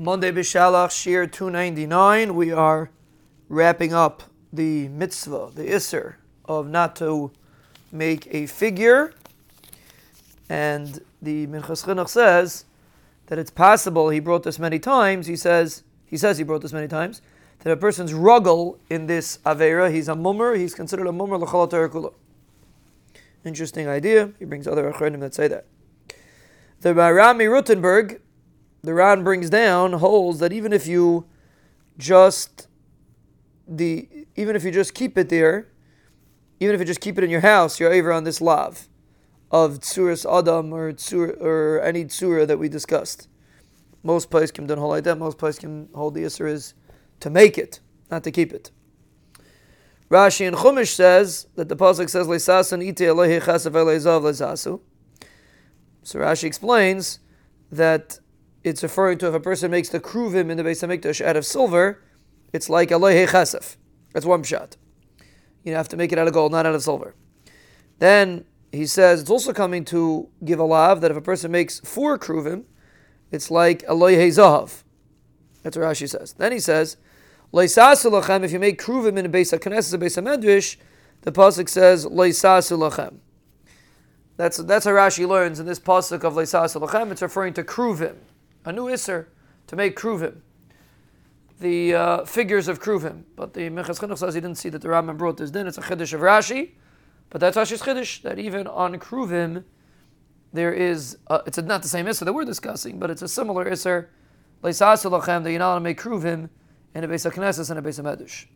Monday Bishalach, Shiur 299. We are wrapping up the mitzvah, the Isser, of not to make a figure. And the Minchas Chinuch says that it's possible, he brought this many times, he says, he says he brought this many times, that a person's ruggle in this Avera, he's a mummer, he's considered a mummer kula. Interesting idea. He brings other achronim that say that. The Rami Rutenberg, the Ran brings down, holds that even if you just the even if you just keep it there, even if you just keep it in your house, you're over on this lav of tsuras adam or tsur, or any tsura that we discussed. Most poskim don't hold like that. Most poskim hold the isra is to make it, not to keep it. Rashi and Chumash says that the pasuk says leisasan ite alehi chasav elezav leisasu. So Rashi explains that it's referring to if a person makes the kruvim in the Beis Hamikdash out of silver, it's like alehi chasaf. That's one shot. You have to make it out of gold, not out of silver. Then he says it's also coming to give a lav that if a person makes four kruvim, it's like aloy zahav. That's what Rashi says. Then he says, lachem. If you make kruvim in a base of knesses, a base of medrash, the pasuk says lachem. That's that's how Rashi learns in this pasuk of lachem. It's referring to kruvim, a new iser to make kruvim. The uh, figures of kruvim, but the Minchas Chinuch says he didn't see that the Rambam brought this. Then it's a chiddush of Rashi. But that's Rashi's Chiddush, that even on Kruvim, there is, uh, it's not the same Isser that we're discussing, but it's a similar Isser, Leisasulachem, that you're not to make Kruvim in a base of Knesset and a of Medrash.